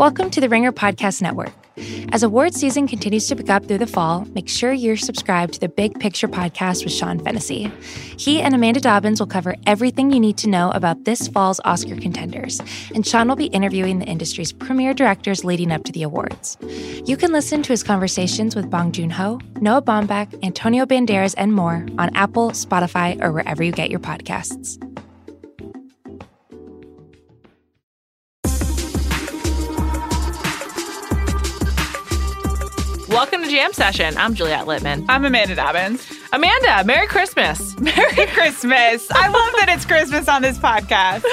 Welcome to the Ringer Podcast Network. As award season continues to pick up through the fall, make sure you're subscribed to the Big Picture podcast with Sean Fennessy. He and Amanda Dobbins will cover everything you need to know about this fall's Oscar contenders, and Sean will be interviewing the industry's premier directors leading up to the awards. You can listen to his conversations with Bong Joon Ho, Noah Baumbach, Antonio Banderas, and more on Apple, Spotify, or wherever you get your podcasts. Welcome to Jam Session. I'm Juliet Litman. I'm Amanda Dobbins. Amanda, Merry Christmas. Merry Christmas. I love that it's Christmas on this podcast.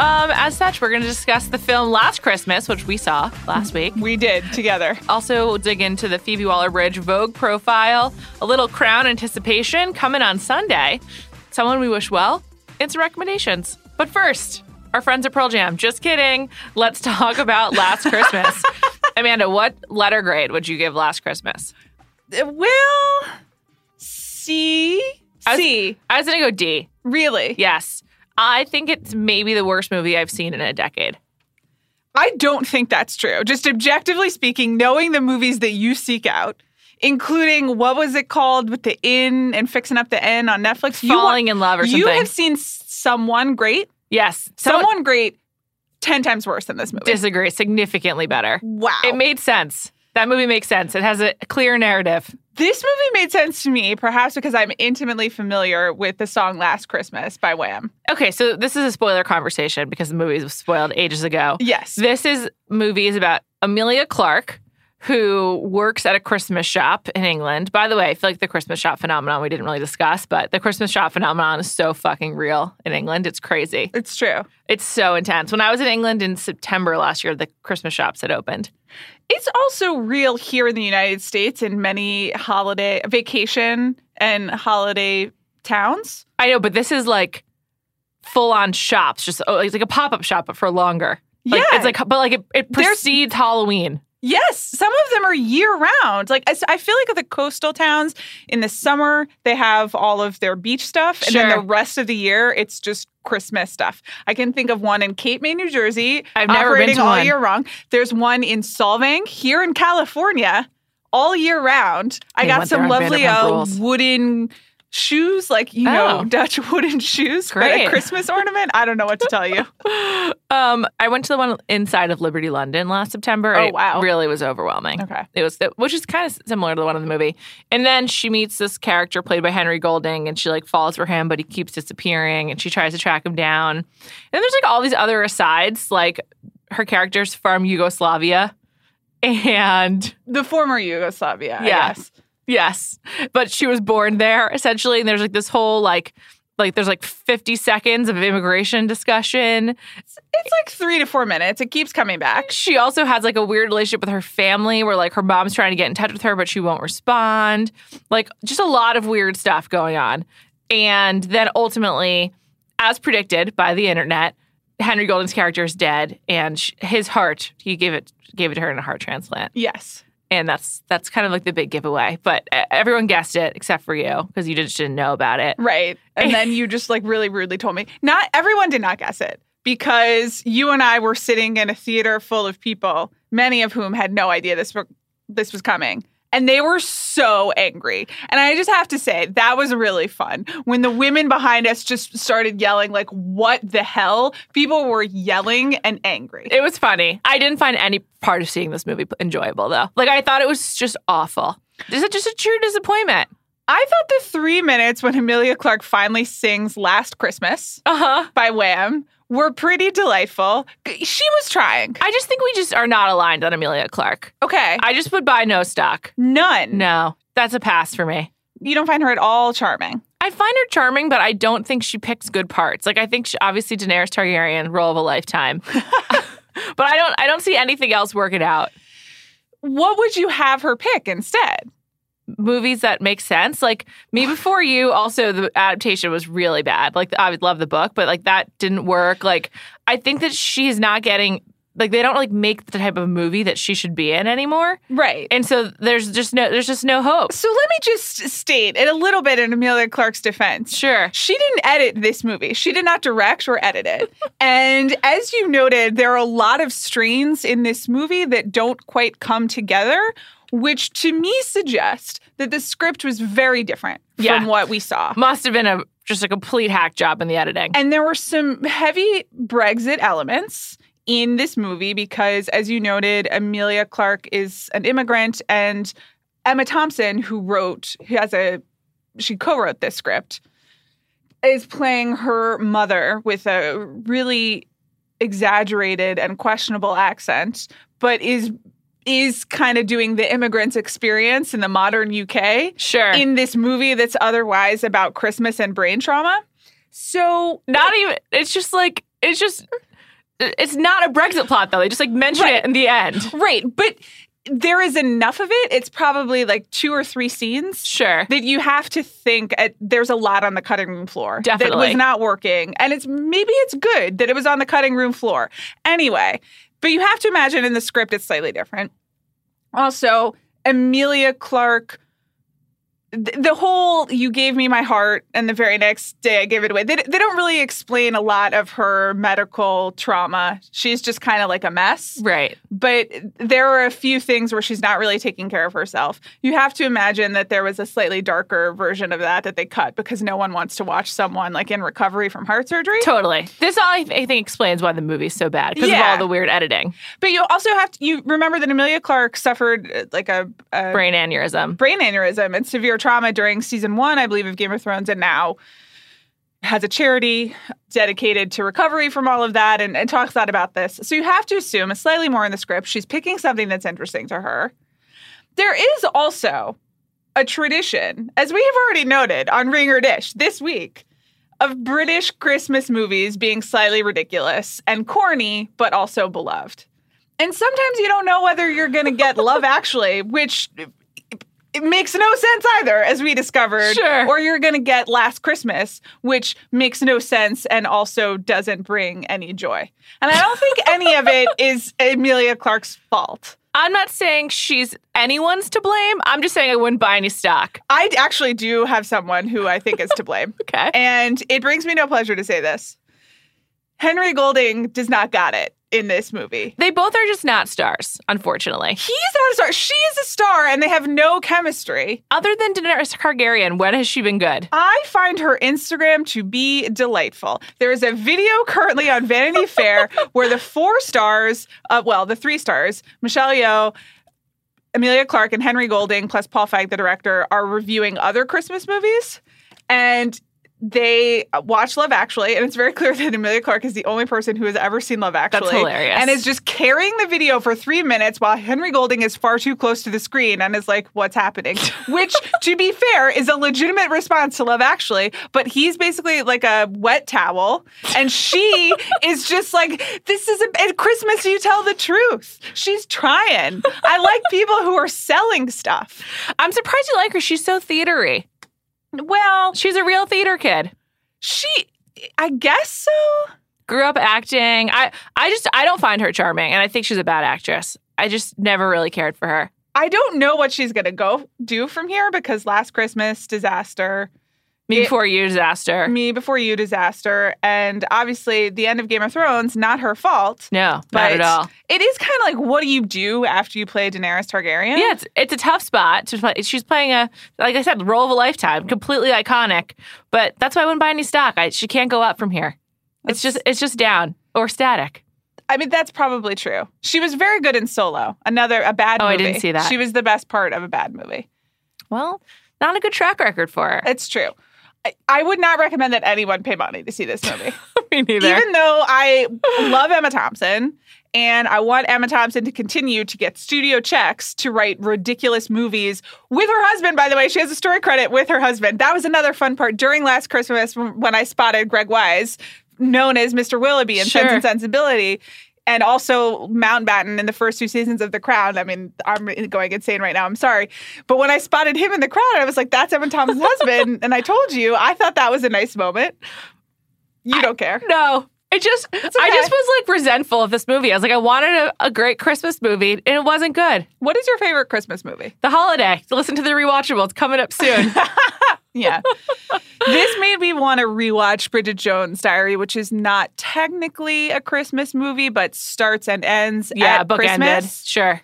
Um, as such, we're going to discuss the film Last Christmas, which we saw last week. We did together. Also, we'll dig into the Phoebe Waller Bridge Vogue profile, a little crown anticipation coming on Sunday. Someone we wish well, it's recommendations. But first, our friends at Pearl Jam. Just kidding. Let's talk about Last Christmas. Amanda, what letter grade would you give Last Christmas? Uh, Will C I was, C I was going to go D. really? Yes. I think it's maybe the worst movie I've seen in a decade. I don't think that's true. Just objectively speaking, knowing the movies that you seek out, including what was it called with the in and fixing up the N on Netflix, you Falling in love or something. You have seen someone great, Yes. Someone someone great, ten times worse than this movie. disagree. Significantly better. wow, It made sense. That movie makes sense. It has a clear narrative. This movie made sense to me, perhaps because I'm intimately familiar with the song Last Christmas by Wham. Okay, so this is a spoiler conversation because the movie was spoiled ages ago. Yes. This is movies about Emilia Clarke, who works at a Christmas shop in England. By the way, I feel like the Christmas shop phenomenon we didn't really discuss, but the Christmas shop phenomenon is so fucking real in England. It's crazy. It's true. It's so intense. When I was in England in September last year, the Christmas shops had opened. It's also real here in the United States in many holiday, vacation, and holiday towns. I know, but this is like full on shops, just oh, it's like a pop up shop, but for longer. Like, Yeah. it's like, but like it, it There's- precedes Halloween. Yes, some of them are year round. Like I, I feel like the coastal towns in the summer they have all of their beach stuff, and then the rest of the year it's just Christmas stuff. I can think of one in Cape May, New Jersey, I've never been to all one. year round. There's one in Solvang here in California, all year round. I got some lovely uh, wooden shoes, like you know Oh. Dutch wooden shoes, but Great. a Christmas ornament. I don't know what to tell you. Um, I went to the one inside of Liberty London last September. Oh, It wow. really was overwhelming. Okay. It was, which is kind of similar to the one in the movie. And then she meets this character played by Henry Golding, and she like falls for him, but he keeps disappearing, and she tries to track him down. And there's like all these other asides, like her character's from Yugoslavia, and The former Yugoslavia. Yeah. Yes. But she was born there essentially. And there's like this whole like like there's like 50 seconds of immigration discussion. It's like three to four minutes. It keeps coming back. She also has like a weird relationship with her family where like her mom's trying to get in touch with her, but she won't respond. Like just a lot of weird stuff going on. And then ultimately, as predicted by the internet, Henry Golding's character is dead, and sh- his heart he gave it gave it to her in a heart transplant. Yes. And that's that's kind of like the big giveaway. But everyone guessed it except for you because you just didn't know about it. Right. And then you just like really rudely told me. Not everyone did not guess it because you and I were sitting in a theater full of people, many of whom had no idea this this was coming. And they were so angry. And I just have to say, that was really fun. When the women behind us just started yelling, like, what the hell? People were yelling and angry. It was funny. I didn't find any part of seeing this movie enjoyable though. Like I thought it was just awful. Is it just a true disappointment? I thought the three minutes when Emilia Clarke finally sings Last Christmas Uh huh. by Wham were pretty delightful. She was trying. I just think we just are not aligned on Emilia Clarke. Okay. I just would buy no stock. None. No, that's a pass for me. You don't find her at all charming. I find her charming, but I don't think she picks good parts. Like I think she, obviously Daenerys Targaryen, role of a lifetime. but I don't I don't see anything else working out. What would you have her pick instead? Movies that make sense. Like Me Before You, also the adaptation was really bad. Like I would love the book, but like that didn't work. Like I think that she's not getting like they don't like make the type of movie that she should be in anymore. Right. And so there's just no there's just no hope. So let me just state in a little bit in Emilia Clarke's defense. Sure. She didn't edit this movie. She did not direct or edit it. and as you noted, there are a lot of strains in this movie that don't quite come together, which to me suggests that the script was very different Yeah. from what we saw. Must have been a just a complete hack job in the editing. And there were some heavy Brexit elements in this movie because, as you noted, Emilia Clarke is an immigrant, and Emma Thompson, who wrote, who has a, she co-wrote this script, is playing her mother with a really exaggerated and questionable accent, but is is kind of doing the immigrant's experience in the modern UK sure. in this movie that's otherwise about Christmas and brain trauma. So not even it's just like it's just it's not a Brexit plot though. They just like mention Right. it in the end. right, but there is enough of it. It's probably like two or three scenes Sure. that you have to think at, there's a lot on the cutting room floor that was not working, and it's maybe it's good that it was on the cutting room floor anyway. But you have to imagine in the script it's slightly different. Also, Emilia Clarke. Th- The whole "you gave me my heart" and the very next day I gave it away. They, they don't really explain a lot of her medical trauma. She's just kind of like a mess Right. but there are a few things where she's not really taking care of herself. You have to imagine that there was a slightly darker version of that that they cut because no one wants to watch someone like in recovery from heart surgery. Totally. This all I, think explains why the movie's so bad because of all the weird editing. But you also have to you remember that Emilia Clarke suffered uh, like a, a Brain aneurysm. brain aneurysm and severe trauma during season one, I believe, of Game of Thrones, and now has a charity dedicated to recovery from all of that and, and talks a lot about this. So you have to assume, it's slightly more in the script, she's picking something that's interesting to her. There is also a tradition, as we have already noted on Ringer Dish this week, of British Christmas movies being slightly ridiculous and corny, but also beloved. And sometimes you don't know whether you're going to get Love Actually, which it makes no sense either, as we discovered. Sure. Or you're going to get Last Christmas, which makes no sense and also doesn't bring any joy. And I don't think any of it is Emilia Clarke's fault. I'm not saying she's anyone's to blame. I'm just saying I wouldn't buy any stock. I actually do have someone who I think is to blame. Okay. And it brings me no pleasure to say this. Henry Golding does not got it in this movie. They both are just not stars, unfortunately. He's not a star. She is a star, and they have no chemistry. Other than Daenerys Targaryen, when has she been good? I find her Instagram to be delightful. There is a video currently on Vanity Fair where the four stars, uh, well, the three stars, Michelle Yeoh, Emilia Clarke, and Henry Golding, plus Paul Feig, the director, are reviewing other Christmas movies. And they watch Love Actually, and it's very clear that Emilia Clarke is the only person who has ever seen Love Actually. hilarious. And is just carrying the video for three minutes while Henry Golding is far too close to the screen and is like, "What's happening?" Which, to be fair, is a legitimate response to Love Actually. But he's basically like a wet towel, and she is just like, "This is a, at Christmas. You tell the truth." She's trying. I like people who are selling stuff. I'm surprised you like her. She's so theatery. Well, She's a real theater kid. she, I guess so. Grew up acting. I I just I don't find her charming and I think she's a bad actress. I just never really cared for her. I don't know what she's going to go do from here because last Christmas disaster, Me before you disaster. me before you disaster, and obviously the end of Game of Thrones, not her fault. no, But not at all. it is kind of like, what do you do after you play Daenerys Targaryen? Yeah, it's it's a tough spot to play. She's playing a like I said, role of a lifetime, completely iconic. But that's why I wouldn't buy any stock. I, she can't go up from here. It's just it's just down or static. I mean, that's probably true. She was very good in Solo, another a bad Oh, I didn't see that. She was the best part of a bad movie. Well, not a good track record for her. It's true. I, would not recommend that anyone pay money to see this movie. Me neither. Even though I love Emma Thompson and I want Emma Thompson to continue to get studio checks to write ridiculous movies with her husband, by the way. She has a story credit with her husband. That was another fun part during last Christmas when I spotted Greg Wise, known as Mr. Willoughby in Sense and Sensibility. And also Mountbatten in the first two seasons of The Crown. I mean, I'm going insane right now. I'm sorry. But when I spotted him in The Crown, I was like, that's Emma Thompson's husband. And I told you, I thought that was a nice moment. You don't care. no, It just, I just was like resentful of this movie. I was like, I wanted a, a great Christmas movie, and it wasn't good. What is your favorite Christmas movie? The Holiday. Listen to the rewatchable. It's coming up soon. Yeah. this made me want to rewatch Bridget Jones' Diary, which is not technically a Christmas movie, but starts and ends yeah, at Christmas. ended. Sure.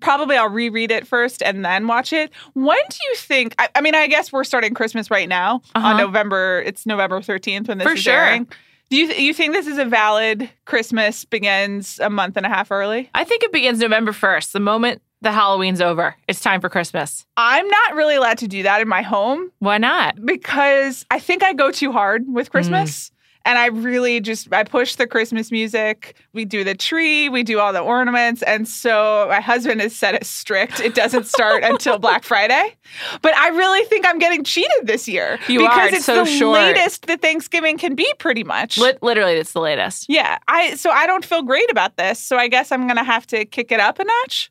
Probably I'll reread it first and then watch it. When do you think? I, I mean, I guess we're starting Christmas right now Uh-huh. on November. It's November thirteenth when this For is sure. airing. Do you you think this is a valid Christmas begins a month and a half early? I think it begins November 1st. The moment the Halloween's over, it's time for Christmas. I'm not really allowed to do that in my home Why not? because I think I go too hard with Christmas. Mm. And I really just I push the Christmas music. We do the tree, we do all the ornaments, and so my husband has set it strict. It doesn't start until Black Friday. But I really think I'm getting cheated this year You because are. It's it's so the short. latest that Thanksgiving can be, pretty much. Lit- literally, it's the latest. yeah, I so I don't feel great about this. So I guess I'm gonna have to kick it up a notch.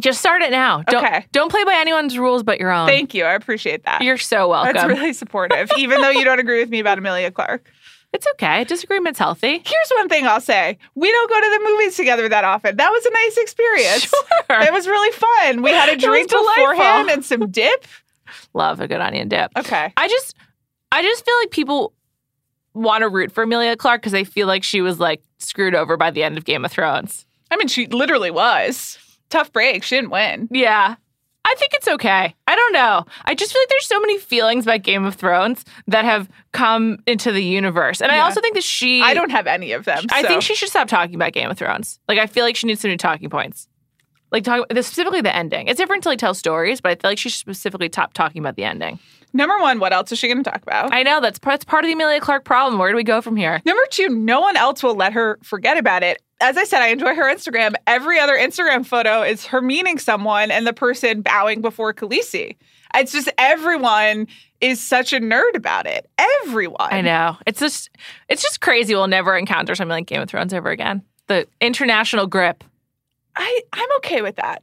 Just start it now. Don't, Okay. Don't play by anyone's rules but your own. Thank you, I appreciate that. You're so welcome. That's really supportive, even though you don't agree with me about Emilia Clarke. It's okay. Disagreement's healthy. Here's one thing I'll say. We don't go to the movies together that often. That was a nice experience. Sure. It was really fun. We had a drink beforehand and some dip. Love a good onion dip. Okay. I just, I just feel like people want to root for Emilia Clarke because they feel like she was like screwed over by the end of Game of Thrones. I mean, she literally was. Tough break. She didn't win. Yeah. I think it's okay. I don't know. I just feel like there's so many feelings about Game of Thrones that have come into the universe. And I also think that she I don't have any of them. I so- think she should stop talking about Game of Thrones. Like I feel like she needs some new talking points. Like talk specifically the ending. It's different to like tell stories, but I feel like she should specifically stop talking about the ending. Number one, what else is she going to talk about? I know that's part, that's part of the Emilia Clarke problem. Where do we go from here? Number two, no one else will let her forget about it. As I said, I enjoy her Instagram. Every other Instagram photo is her meeting someone and the person bowing before Khaleesi. It's just everyone is such a nerd about it. Everyone. I know. It's just it's just crazy. We'll never encounter something like Game of Thrones ever again. The international grip. I, I'm okay with that.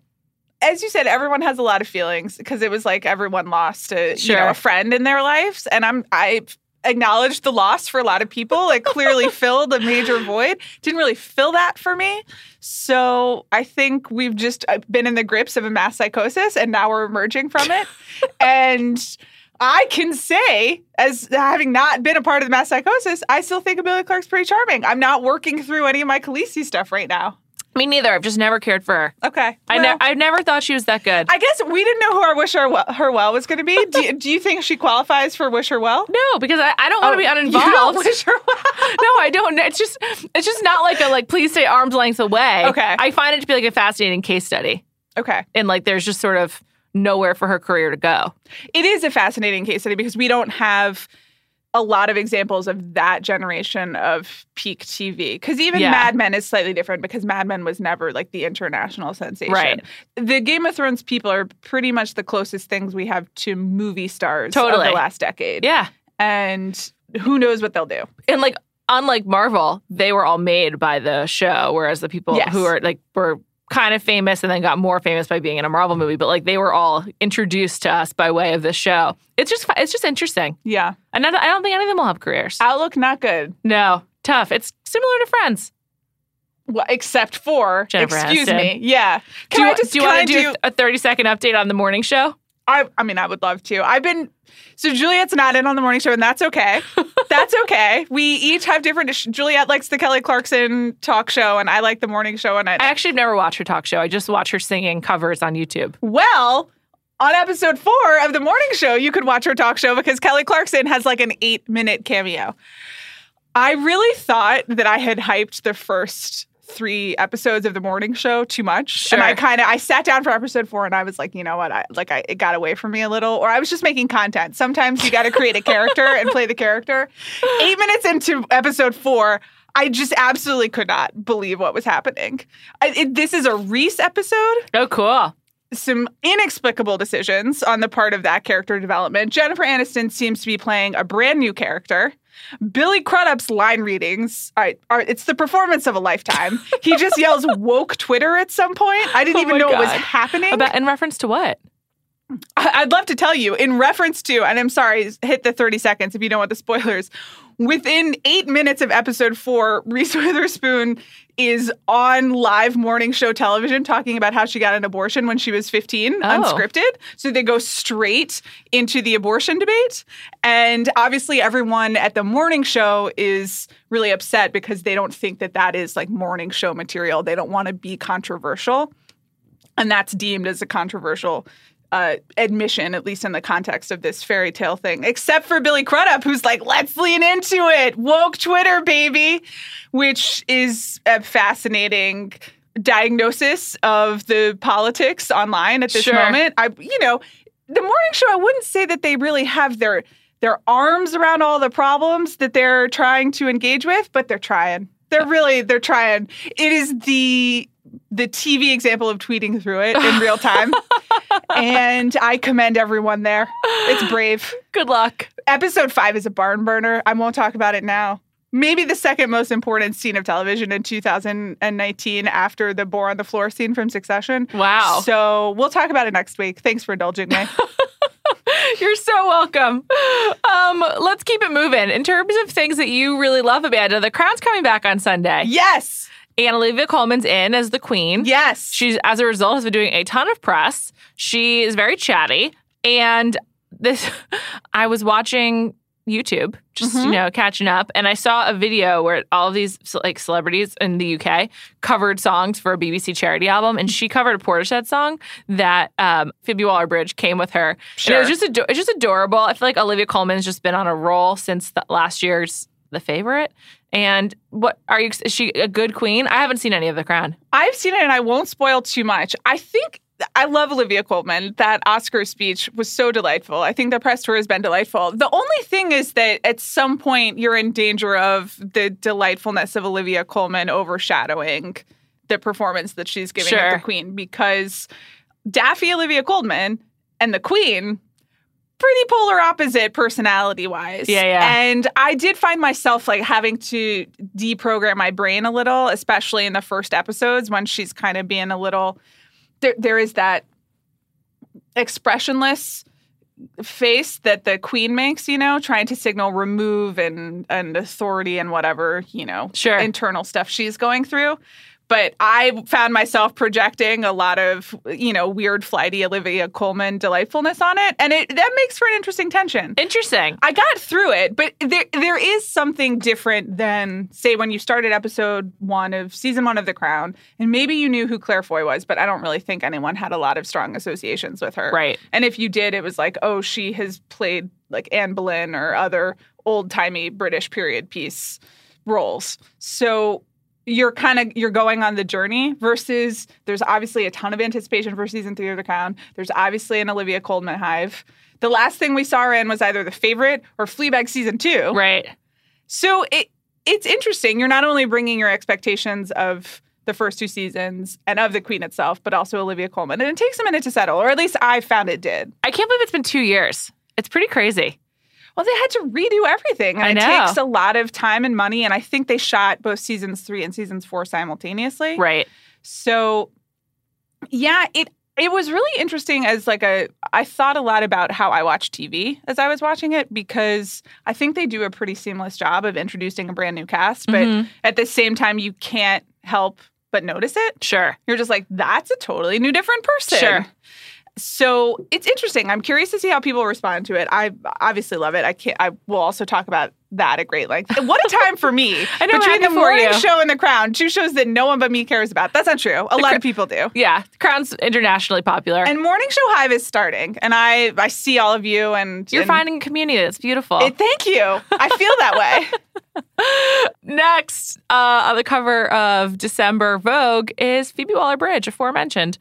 As you said, everyone has a lot of feelings because it was like everyone lost a you know a friend in their lives, and I'm I acknowledge the loss for a lot of people. It clearly filled a major void. Didn't really fill that for me. So I think we've just uh, been in the grips of a mass psychosis, and now we're emerging from it. and I can say, as having not been a part of the mass psychosis, I still think Emilia Clarke's pretty charming. I'm not working through any of my Khaleesi stuff right now. Me neither. I've just never cared for her. Okay. I Well, ne- I never thought she was that good. I guess we didn't know who our wish her well, her well was going to be. Do, do you think she qualifies for wish her well? no, because I, I don't want to oh, be Oh, You uninvolved. don't wish her well. no, I don't. It's just it's just not like a like please stay arm's length away. Okay. I find it to be like a fascinating case study. Okay. And like there's just sort of nowhere for her career to go. It is a fascinating case study because we don't have a lot of examples of that generation of peak TV. Because even Yeah. Mad Men is slightly different because Mad Men was never like the international sensation. Right. The Game of Thrones people are pretty much the closest things we have to movie stars Totally. of the last decade. Yeah. And who knows what they'll do. And like unlike Marvel, they were all made by the show, whereas the people Yes. who are like were kind of famous and then got more famous by being in a Marvel movie, but like they were all introduced to us by way of this show. It's just it's just interesting. Yeah. And I don't, think any of them will have careers. Outlook, not good. No, tough. It's similar to Friends. Well, except for Jennifer excuse Aniston. me, yeah. Can do you, I just do you want to do a 30 second update on the morning show? I, I mean, I would love to. I've been so Juliet's not in on the morning show, and that's okay. that's okay. We each have different. Juliet likes the Kelly Clarkson talk show, and I like the morning show. And I, I actually never watch her talk show. I just watch her singing covers on YouTube. well, on episode four of the morning show, you could watch her talk show because Kelly Clarkson has like an eight minute cameo. I really thought that I had hyped the first three episodes of the morning show too much. And I kind of I sat down for episode four and I was like, you know what? I like I it got away from me a little. Or I was just making content. Sometimes you gotta create a character and play the character. Eight minutes into episode four, I just absolutely could not believe what was happening. I, it, this is a Reese episode Oh, cool. some inexplicable decisions on the part of that character development. Jennifer Aniston seems to be playing a brand new character. Billy Crudup's line readings are, are it's the performance of a lifetime. He just yells woke Twitter at some point. I didn't Oh even know it was happening. About in reference to what? I- I'd love to tell you in reference to, and I'm sorry, hit the 30 seconds if you don't want the spoilers. Within eight minutes of episode four, Reese Witherspoon is on live morning show television talking about how she got an abortion when she was 15, Oh. unscripted. So they go straight into the abortion debate. And obviously, everyone at the morning show is really upset because they don't think that that is like morning show material. They don't want to be controversial. And that's deemed as a controversial uh, admission, at least in the context of this fairy tale thing, except for Billy Crudup, who's like, let's lean into it. Woke Twitter, baby, which is a fascinating diagnosis of the politics online at this Sure. moment. I, you know, the morning show, I wouldn't say that they really have their their arms around all the problems that they're trying to engage with, but they're trying. They're really they're trying. It is the the TV example of tweeting through it in real time. and I commend everyone there. It's brave. Good luck. Episode five is a barn burner. I won't talk about it now. Maybe the second most important scene of television in 2019 after the boar on the floor scene from Succession. Wow. So we'll talk about it next week. Thanks for indulging me. You're so welcome. Um, let's keep it moving. In terms of things that you really love, Amanda, The Crown's coming back on Sunday. yes. And Olivia Colman's in as the queen. Yes. She's, as a result, has been doing a ton of press. She is very chatty. And this, I was watching YouTube, just, you know, catching up. And I saw a video where all of these like celebrities in the UK covered songs for a BBC charity album. And she covered a Portishead song that um, Phoebe Waller Bridge came with her. And it was just, it was just adorable. I feel like Olivia Colman's just been on a roll since the, last year's The Favorite. And what are you, is she a good queen? I haven't seen any of The Crown. I've seen it and I won't spoil too much. I think I love Olivia Colman. That Oscar speech was so delightful. I think the press tour has been delightful. The only thing is that at some point you're in danger of the delightfulness of Olivia Colman overshadowing the performance that she's giving Sure. the Queen because Daffy Olivia Colman and the Queen pretty polar opposite personality wise. Yeah, yeah. And I did find myself like having to deprogram my brain a little, especially in the first episodes when she's kind of being a little there there is that expressionless face that the queen makes, you know, trying to signal remove and and authority and whatever, you know, Sure. internal stuff she's going through. But I found myself projecting a lot of, you know, weird, flighty Olivia Colman delightfulness on it. And it that makes for an interesting tension. Interesting. I got through it, but there there is something different than say when you started episode one of season one of The Crown, and maybe you knew who Claire Foy was, but I don't really think anyone had a lot of strong associations with her. Right. And if you did, it was like, oh, she has played like Anne Boleyn or other old timey British period piece roles. So you're kind of you're going on the journey versus there's obviously a ton of anticipation for season three of The Crown. There's obviously an Olivia Colman hive. The last thing we saw her in was either The Favorite or Fleabag season two. Right. So it it's interesting. You're not only bringing your expectations of the first two seasons and of the Queen itself, but also Olivia Colman, and it takes a minute to settle, or at least I found it did. I can't believe it's been two years. It's pretty crazy. Well, they had to redo everything, and I it know. takes a lot of time and money. And I think they shot both seasons three and seasons four simultaneously. Right. So, yeah, it it was really interesting as like a I thought a lot about how I watch TV as I was watching it because I think they do a pretty seamless job of introducing a brand new cast, but Mhm. at the same time you can't help but notice it. Sure. You're just like that's a totally new different person. Sure. So it's interesting. I'm curious to see how people respond to it. I obviously love it. I can't. I will also talk about that at great length. What a time for me I know, between the morning you. show and the Crown, two shows that no one but me cares about. That's not true. A lot of people do. Yeah. Crown's internationally popular. And Morning Show Hive is starting, and I I see all of you, and You're and finding a community. That's beautiful. It, thank you. I feel that way. Next, uh, on the cover of December Vogue is Phoebe Waller Bridge, aforementioned.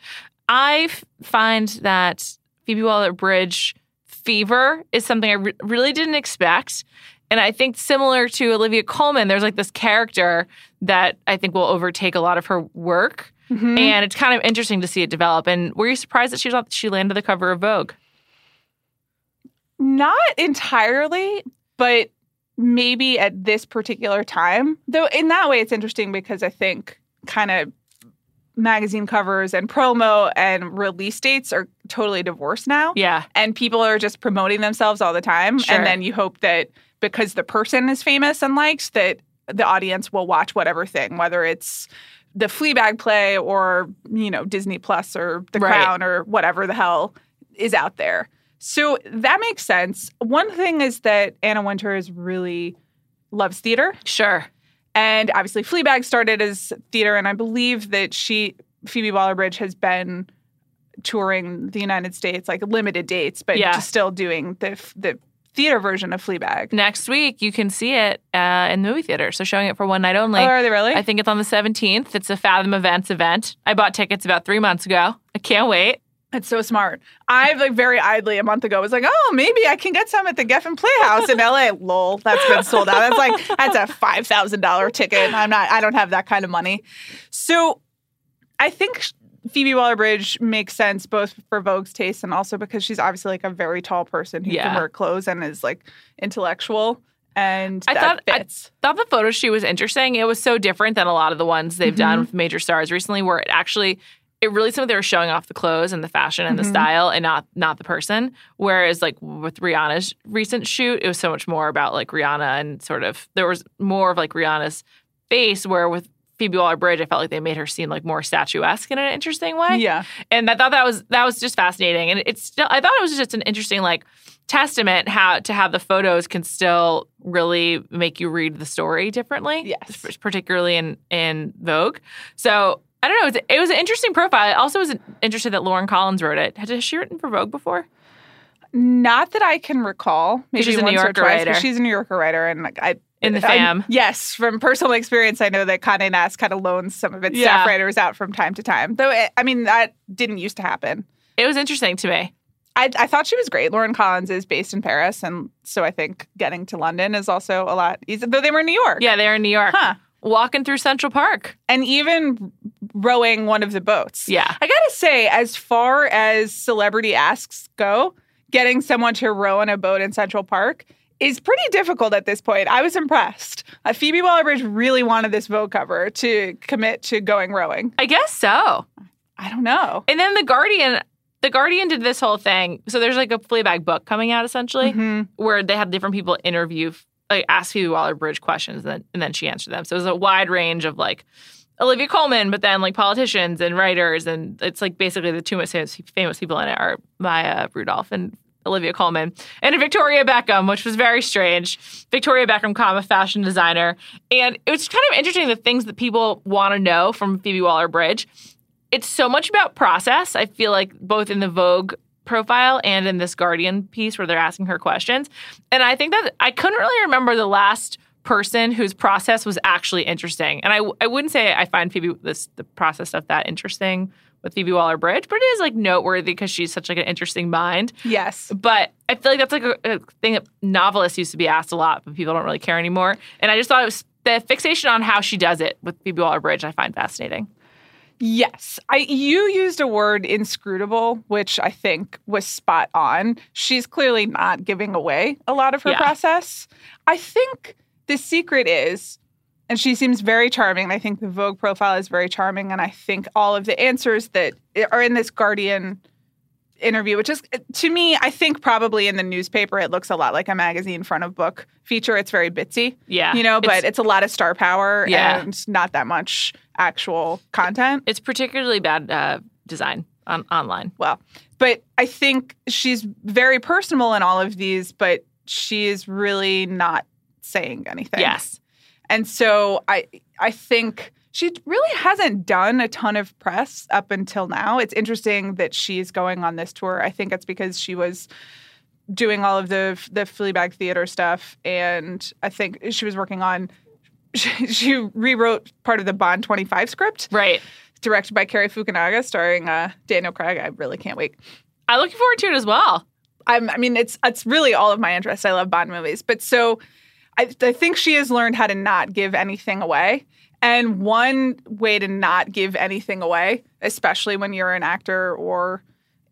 I find that Phoebe Waller Bridge fever is something I re- really didn't expect. And I think similar to Olivia Colman, there's like this character that I think will overtake a lot of her work. Mm-hmm. And it's kind of interesting to see it develop. And were you surprised that she, was she landed the cover of Vogue? Not entirely, but maybe at this particular time. Though in that way, it's interesting because I think kind of magazine covers and promo and release dates are totally divorced now. Yeah. And people are just promoting themselves all the time. Sure. And then you hope that because the person is famous and liked, that the audience will watch whatever thing, whether it's the Fleabag play or, you know, Disney Plus or The Right. Crown or whatever the hell is out there. So that makes sense. One thing is that Anna Wintour is really loves theater. Sure. And obviously, Fleabag started as theater, and I believe that she, Phoebe Waller-Bridge, has been touring the United States, like limited dates, but Yeah. still doing the the theater version of Fleabag. Next week, you can see it uh, in the movie theater. So showing it for one night only. oh, are they really? I think it's on the 17th. It's a Fathom Events event. I bought tickets about three months ago. I can't wait. It's so smart. I like very idly a month ago was like, oh, maybe I can get some at the Geffen Playhouse in LA. Lol, that's been sold out. That's like that's a five thousand dollar ticket. I'm not. I don't have that kind of money. So, I think Phoebe Waller-Bridge makes sense both for Vogue's taste and also because she's obviously like a very tall person who Yeah. can wear clothes and is like intellectual. And I thought- I- Thought the photo shoot was interesting. It was so different than a lot of the ones they've done Mhm. with major stars recently, where it actually. It really seemed like they were showing off the clothes and the fashion and the Mhm. style and not not the person. Whereas like with Rihanna's recent shoot, it was so much more about like Rihanna and sort of there was more of like Rihanna's face. Where with Phoebe Waller Bridge, I felt like they made her seem like more statuesque in an interesting way. yeah. and I thought that was that was just fascinating. And it's still I thought it was just an interesting like testament how to have the photos can still really make you read the story differently. Yes. particularly in in Vogue. So I don't know. It was, it was an interesting profile. I also was interested that Lauren Collins wrote it. Has she written for Vogue before? Not that I can recall. Maybe she's a New Yorker twice, writer. She's a New Yorker writer, and like I In the I- fam. yes, from personal experience, I know that Condé Nast kind of loans some of its Yeah. staff writers out from time to time. Though, it, I mean, that didn't used to happen. It was interesting to me. I, I thought she was great. Lauren Collins is based in Paris, and so I think getting to London is also a lot easier. Though they were in New York, Yeah, they're in New York, huh? walking through Central Park. And even rowing one of the boats. Yeah, I gotta say, as far as celebrity asks go, getting someone to row on a boat in Central Park is pretty difficult at this point. I was impressed. Uh, Phoebe Waller-Bridge really wanted this Vogue cover to commit to going rowing. I guess so. I don't know. And then the Guardian, the Guardian did this whole thing. So there's like a Fleabag book coming out essentially, Mhm. where they had different people interview, like ask Phoebe Waller-Bridge questions, and then, and then she answered them. So it was a wide range of like Olivia Colman, but then like politicians and writers, and it's like basically the two most famous, people in it are Maya Rudolph and Olivia Colman, and Victoria Beckham, which was very strange. Victoria Beckham, comma fashion designer, and it was kind of interesting the things that people want to know from Phoebe Waller-Bridge it's so much about process. I feel like both in the Vogue profile and in this Guardian piece where they're asking her questions. And I think that I couldn't really remember the last person whose process was actually interesting. And I, I wouldn't say I find Phoebe this the process stuff that interesting with Phoebe Waller Bridge, but it is like noteworthy because she's such like an interesting mind. Yes. But I feel like that's like a, a thing that novelists used to be asked a lot, but people don't really care anymore. And I just thought it was the fixation on how she does it with Phoebe Waller Bridge. I find fascinating. Yes. I you used a word inscrutable, which I think was spot on. She's clearly not giving away a lot of her Yeah. process. I think the secret is and she seems very charming. I think the Vogue profile is very charming and I think all of the answers that are in this Guardian interview, which is to me, I think probably in the newspaper it looks a lot like a magazine front of book feature. It's very bitsy, Yeah. you know, but It's- it's, a lot of star power Yeah. and not that much actual content. It's particularly bad uh, design on online. well. But I think she's very personal in all of these, but she is really not saying anything. Yes. And so I I think she really hasn't done a ton of press up until now. It's interesting that she's going on this tour. I think it's because she was doing all of the the Fleabag theater stuff, and I think she was working on. She, she rewrote part of the Bond 25 script, Right. directed by Cary Fukunaga, starring uh, Daniel Craig. I really can't wait. I'm looking forward to it as well. I'm, I mean, it's it's really all of my interest. I love Bond movies, but so I, I think she has learned how to not give anything away. And one way to not give anything away, especially when you're an actor or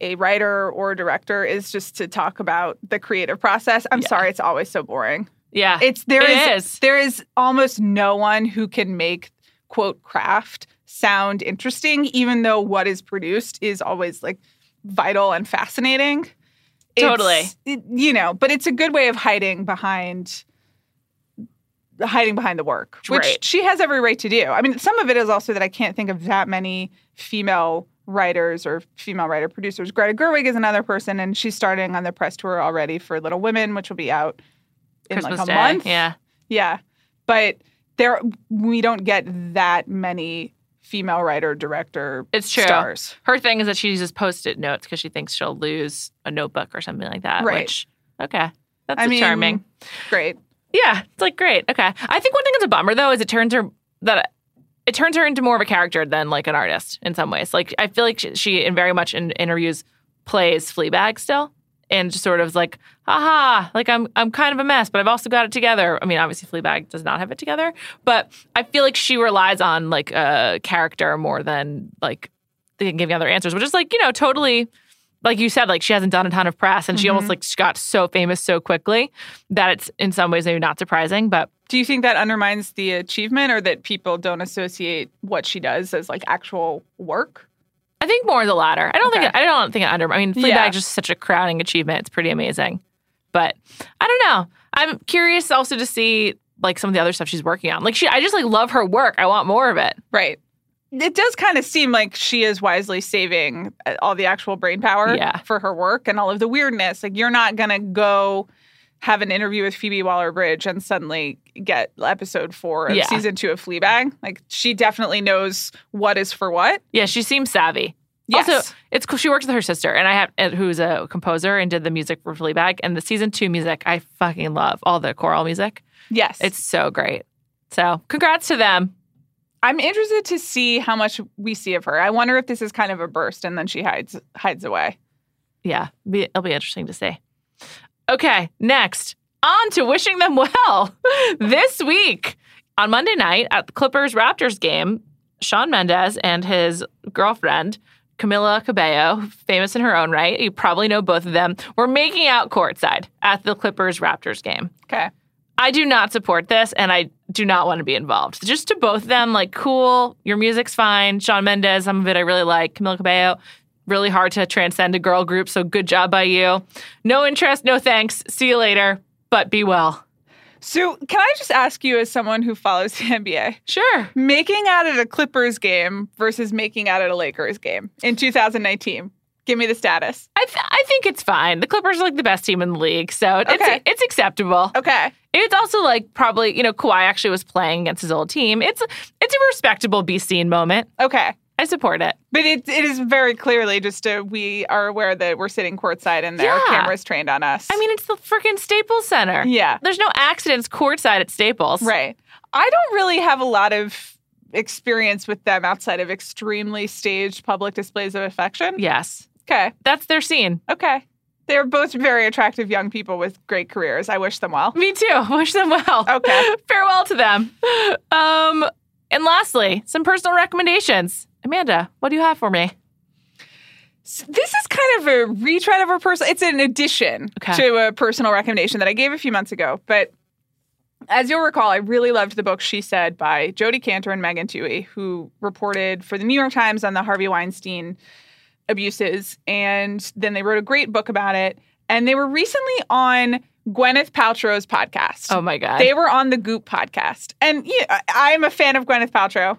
a writer or a director, is just to talk about the creative process. I'm Yeah. sorry, it's always so boring. Yeah. It's there It is, is. there is almost no one who can make quote craft sound interesting, even though what is produced is always like vital and fascinating. Totally. It's- it- you know, but it's a good way of hiding behind hiding behind the work, which Right. she has every right to do. I mean, some of it is also that I can't think of that many female writers or female writer producers. Greta Gerwig is another person, and she's starting on the press tour already for Little Women, which will be out in Christmas like a Day. month. Yeah. Yeah. But there we don't get that many female writer director It's true. stars. Her thing is that she uses post-it notes because she thinks she'll lose a notebook or something like that. Right. Which okay, that's I mean, charming. Great. Yeah, it's like great. Okay, I think one thing that's a bummer though is it turns her that it turns her into more of a character than like an artist in some ways. Like I feel like she, she in very much in interviews plays Fleabag still. And just sort of is like, haha, like I'm I'm kind of a mess, but I've also got it together. I mean, obviously Fleabag does not have it together, but I feel like she relies on like a character more than like you other answers, which is like, you know, totally like you said, like she hasn't done a ton of press and she almost mm-hmm. like got so famous so quickly that it's in some ways maybe not surprising, but Do you think that undermines the achievement or that people don't associate what she does as like actual work? I think more the latter. I don't Okay. think it, I don't think it under. I mean, Fleabag Yeah. is just such a crowning achievement. It's pretty amazing. But I don't know. I'm curious also to see like some of the other stuff she's working on. Like she, I just like love her work. I want more of it. Right. It does kind of seem like she is wisely saving uh, all the actual brain power Yeah. for her work and all of the weirdness. Like you're not going to go have an interview with Phoebe Waller-Bridge and suddenly get episode 4 of Yeah. season 2 of Fleabag. Like she definitely knows what is for what. Yeah, she seems savvy. Yes. Also, it's cool. She works with her sister, and I have uh, who's a composer and did the music for Fleabag. And the season two music, I fucking love all the choral music. yes. It's so great. So, congrats to them. I'm interested to see how much we see of her. I wonder if this is kind of a burst and then she hides hides away. Yeah, be, it'll be interesting to see. Okay, next on to wishing them well. this week on Monday night at the Clippers Raptors game, Shawn Mendes and his girlfriend. Camila Cabello, famous in her own right, you probably know both of them, were making out courtside at the Clippers Raptors game. Okay. I do not support this and I do not want to be involved. Just to both of them, like, cool, your music's fine. Shawn Mendes, some of it I really like. Camila Cabello, really hard to transcend a girl group, so good job by you. No interest, no thanks. See you later, but be well. So, can I just ask you, as someone who follows the NBA, Sure. making out at a Clippers game versus making out at a Lakers game in 2019? Give me the status. I, th- I think it's fine. The Clippers are like the best team in the league, so Okay. it's it's acceptable. Okay. It's also like probably you know Kawhi actually was playing against his old team. It's it's a respectable be seen moment. Okay. I support it. But it, it is very clearly just a, we are aware that we're sitting courtside and there are Yeah. cameras trained on us. I mean, it's the freaking Staples Center. yeah, There's no accidents courtside at Staples. right. I don't really have a lot of experience with them outside of extremely staged public displays of affection. Yes. Okay. That's their scene. Okay. They're both very attractive young people with great careers. I wish them well. Me too. Wish them well. Okay. Farewell to them. Um, and lastly, some personal recommendations. Amanda, what do you have for me? This is kind of a retread of a personal. It's an addition Okay. to a personal recommendation that I gave a few months ago. But as you'll recall, I really loved the book She Said by Jodi Kantor and Megan Twohey, who reported for the New York Times on the Harvey Weinstein abuses, and then they wrote a great book about it. And they were recently on Gwyneth Paltrow's podcast. Oh my God. They were on the Goop podcast, and yeah, I am a fan of Gwyneth Paltrow.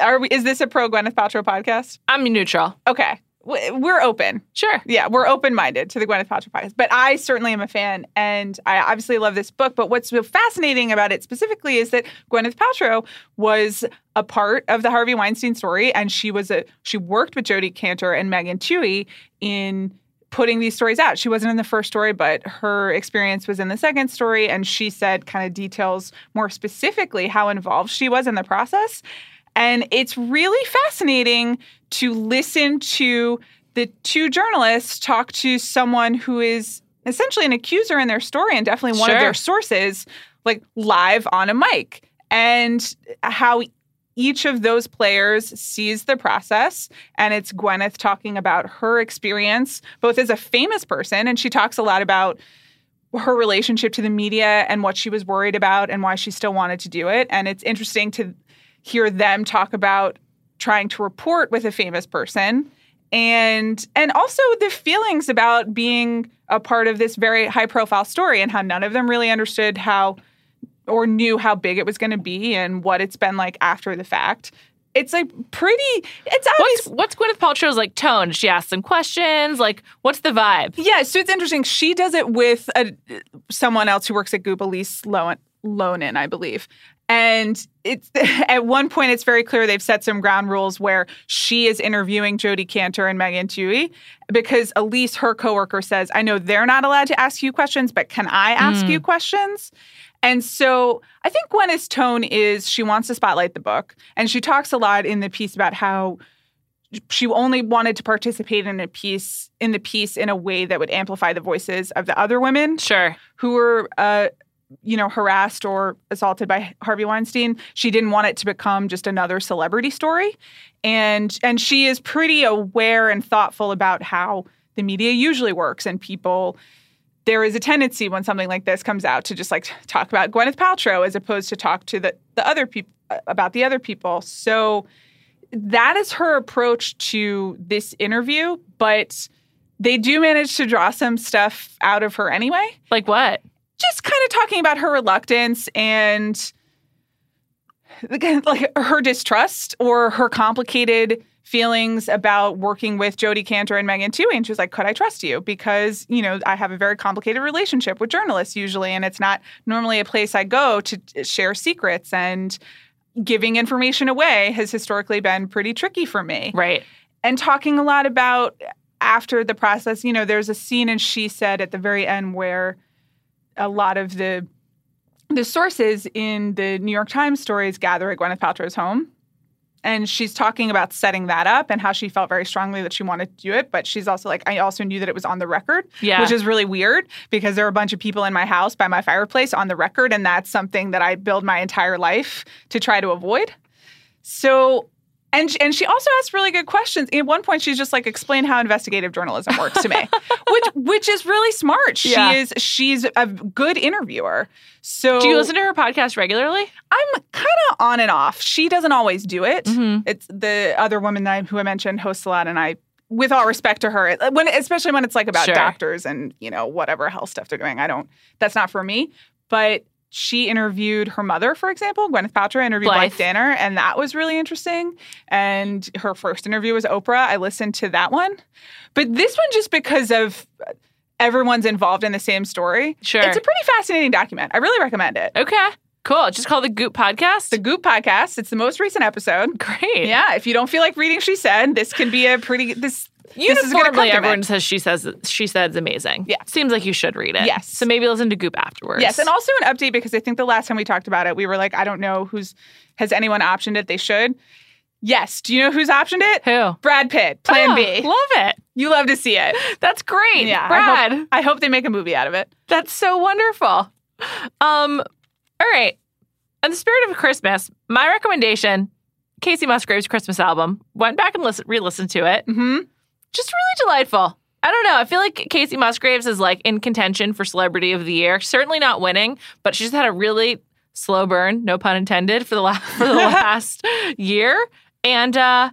Are we, is this a pro Gwyneth Paltrow podcast? I'm neutral. Okay, we're open. Sure. Yeah, we're open minded to the Gwyneth Paltrow podcast. But I certainly am a fan, and I obviously love this book. But what's so fascinating about it specifically is that Gwyneth Paltrow was a part of the Harvey Weinstein story, and she was a she worked with Jodi Kantor and Megan Twohey in putting these stories out. She wasn't in the first story, but her experience was in the second story, and she said kind of details more specifically how involved she was in the process. And it's really fascinating to listen to the two journalists talk to someone who is essentially an accuser in their story and definitely one of their sources, like live on a mic, and how each of those players sees the process. And it's Gwyneth talking about her experience, both as a famous person, and she talks a lot about her relationship to the media and what she was worried about and why she still wanted to do it. And it's interesting to hear them talk about trying to report with a famous person and and also the feelings about being a part of this very high profile story and how none of them really understood how or knew how big it was going to be and what it's been like after the fact. It's like pretty. It's obvious. What's what's Gwyneth Paltrow's like tone? She asks some questions? Like, what's the vibe? Yeah, so it's interesting. She does it with a, someone else who works at Lowen, Lonan, I believe. And it's at one point it's very clear they've set some ground rules where she is interviewing Jodi Kantor and Megan Twohey because Elise, her coworker, says, I know they're not allowed to ask you questions, but can I ask Mm. you questions? And so I think Gwen's tone is she wants to spotlight the book. And she talks a lot in the piece about how she only wanted to participate in a piece in the piece in a way that would amplify the voices of the other women Sure. who were uh, you know harassed or assaulted by Harvey Weinstein. She didn't want it to become just another celebrity story, and and she is pretty aware and thoughtful about how the media usually works and people. There is a tendency when something like this comes out to just like talk about Gwyneth Paltrow as opposed to talk to the the other people uh, about the other people. So that is her approach to this interview, but they do manage to draw some stuff out of her anyway Like what? Just kind of talking about her reluctance and like her distrust or her complicated feelings about working with Jodi Kantor and Megan Twohey. And she was like, could I trust you? Because, you know, I have a very complicated relationship with journalists usually, and it's not normally a place I go to share secrets and giving information away has historically been pretty tricky for me Right. and talking a lot about after the process. You know, there's a scene and she said at the very end where a lot of the the sources in the New York Times stories gather at Gwyneth Paltrow's home. And she's talking about setting that up and how she felt very strongly that she wanted to do it. But she's also like, I also knew that it was on the record, Yeah. which is really weird because there are a bunch of people in my house by my fireplace on the record. And that's something that I build my entire life to try to avoid. So, and and she also asked really good questions. At one point, she's just like, "Explain how investigative journalism works to me," which which is really smart. She Yeah. is she's a good interviewer. So Do you listen to her podcast regularly? I'm kind of on and off. She doesn't always do it. Mm-hmm. It's the other woman that I, who I mentioned hosts a lot, and I, with all respect to her, when especially when it's like about Sure. doctors and you know whatever health stuff they're doing, I don't. That's not for me. But she interviewed her mother, for example, Gwyneth Paltrow interviewed Blythe. Blythe Danner, and that was really interesting. And her first interview was Oprah. I listened to that one, but this one just because of everyone's involved in the same story. Sure. It's a pretty fascinating document. I really recommend it. Okay. Cool. Just call the Goop podcast. The Goop podcast. It's the most recent episode. Great. Yeah, if you don't feel like reading She Said, this can be a pretty this this is gonna Uniformly, compliment. everyone says she says she says amazing. Yeah. Seems like you should read it. Yes. So maybe listen to Goop afterwards. Yes, and also an update because I think the last time we talked about it, we were like, I don't know who's has anyone optioned it. They should. Yes. Do you know who's optioned it? Who? Brad Pitt, Plan Oh, B. Love it. You love to see it. That's great. Yeah, I Brad. hope, I hope they make a movie out of it. That's so wonderful. Um, all right. In the spirit of Christmas, my recommendation, Kacey Musgraves' Christmas album. Went back and listen, re-listened to it. hmm Just really delightful. I don't know. I feel like Kacey Musgraves is like in contention for celebrity of the year. Certainly not winning, but she's had a really slow burn, no pun intended, for the last for the last year. And uh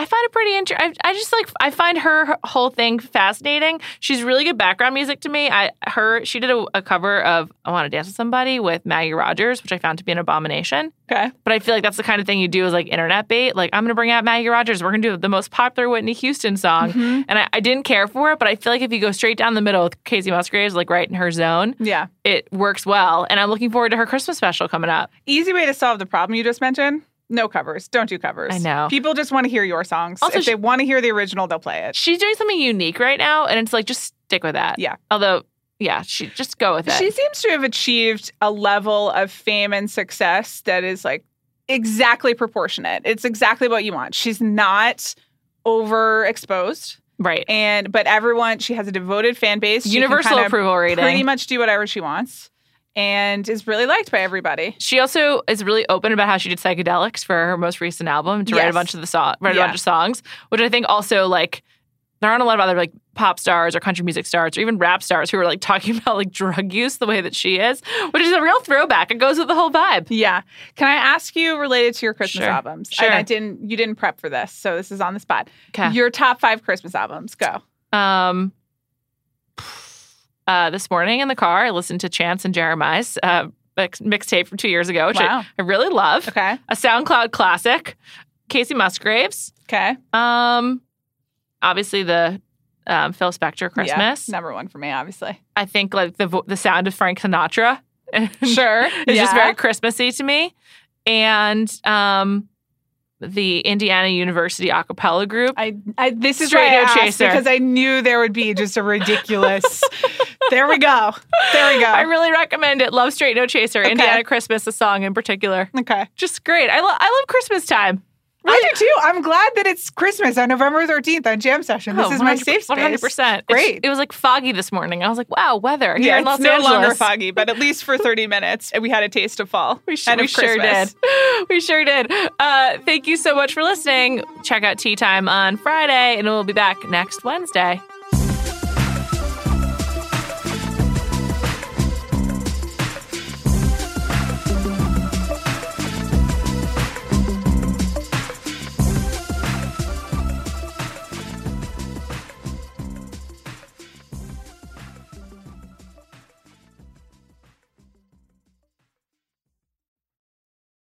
I find it pretty interesting. I just like I find her whole thing fascinating. She's really good background music to me. I her she did a, a cover of "I Want to Dance with Somebody" with Maggie Rogers, which I found to be an abomination. Okay. But I feel like that's the kind of thing you do as like internet bait. Like I'm gonna bring out Maggie Rogers. We're gonna do the most popular Whitney Houston song, Mhm. and I, I didn't care for it. But I feel like if you go straight down the middle with Kacey Musgraves, like right in her zone, Yeah. it works well. And I'm looking forward to her Christmas special coming up. Easy way to solve the problem you just mentioned. No covers. Don't do covers. I know. People just want to hear your songs. Also, if she- they want to hear the original, they'll play it. She's doing something unique right now, and it's like just stick with that. Yeah. Although, yeah, she just go with it. She seems to have achieved a level of fame and success that is like exactly proportionate. It's exactly what you want. She's not overexposed right. and but everyone she has a devoted fan base. Universal kind of approval rating. Pretty much do whatever she wants and is really liked by everybody. She also is really open about how she did psychedelics for her most recent album to write a bunch of the song, write a bunch of songs, which I think also like there aren't a lot of other like pop stars or country music stars or even rap stars who are like talking about like drug use the way that she is, which is a real throwback. It goes with the whole vibe. Yeah. Can I ask you related to your Christmas Sure. albums? Sure. And I didn't you didn't prep for this, so this is on the spot. 'Kay. Your top five Christmas albums. Go. Um, uh, this morning in the car, I listened to Chance and Jeremih's uh, mix- mixtape from two years ago, which Wow. I, I really love. Okay. A SoundCloud classic, Kacey Musgraves. Okay. Um, obviously the um, Phil Spector Christmas. Yeah, number one for me, obviously. I think like the vo- the sound of Frank Sinatra. Sure. It's just very Christmassy to me. And um, the Indiana University a cappella group. I, I this is Straight why I No asked Chaser. because I knew there would be just a ridiculous. there we go. There we go. I really recommend it. Love Straight No Chaser. Okay. Indiana Christmas, a song in particular. okay. Just great. I, lo- I love Christmas time. I do too. I'm glad that it's Christmas on November 13th on Jam Session. This Oh, is my safe space. 100%. Great. It's- It was like foggy this morning. I was like, wow, weather here Yeah, in Los it's no Angeles. longer foggy, but at least for 30 minutes, and we had a taste of fall. We, sure, and we sure did. We sure did. Uh, thank you so much for listening. Check out Tea Time on Friday, and we'll be back next Wednesday.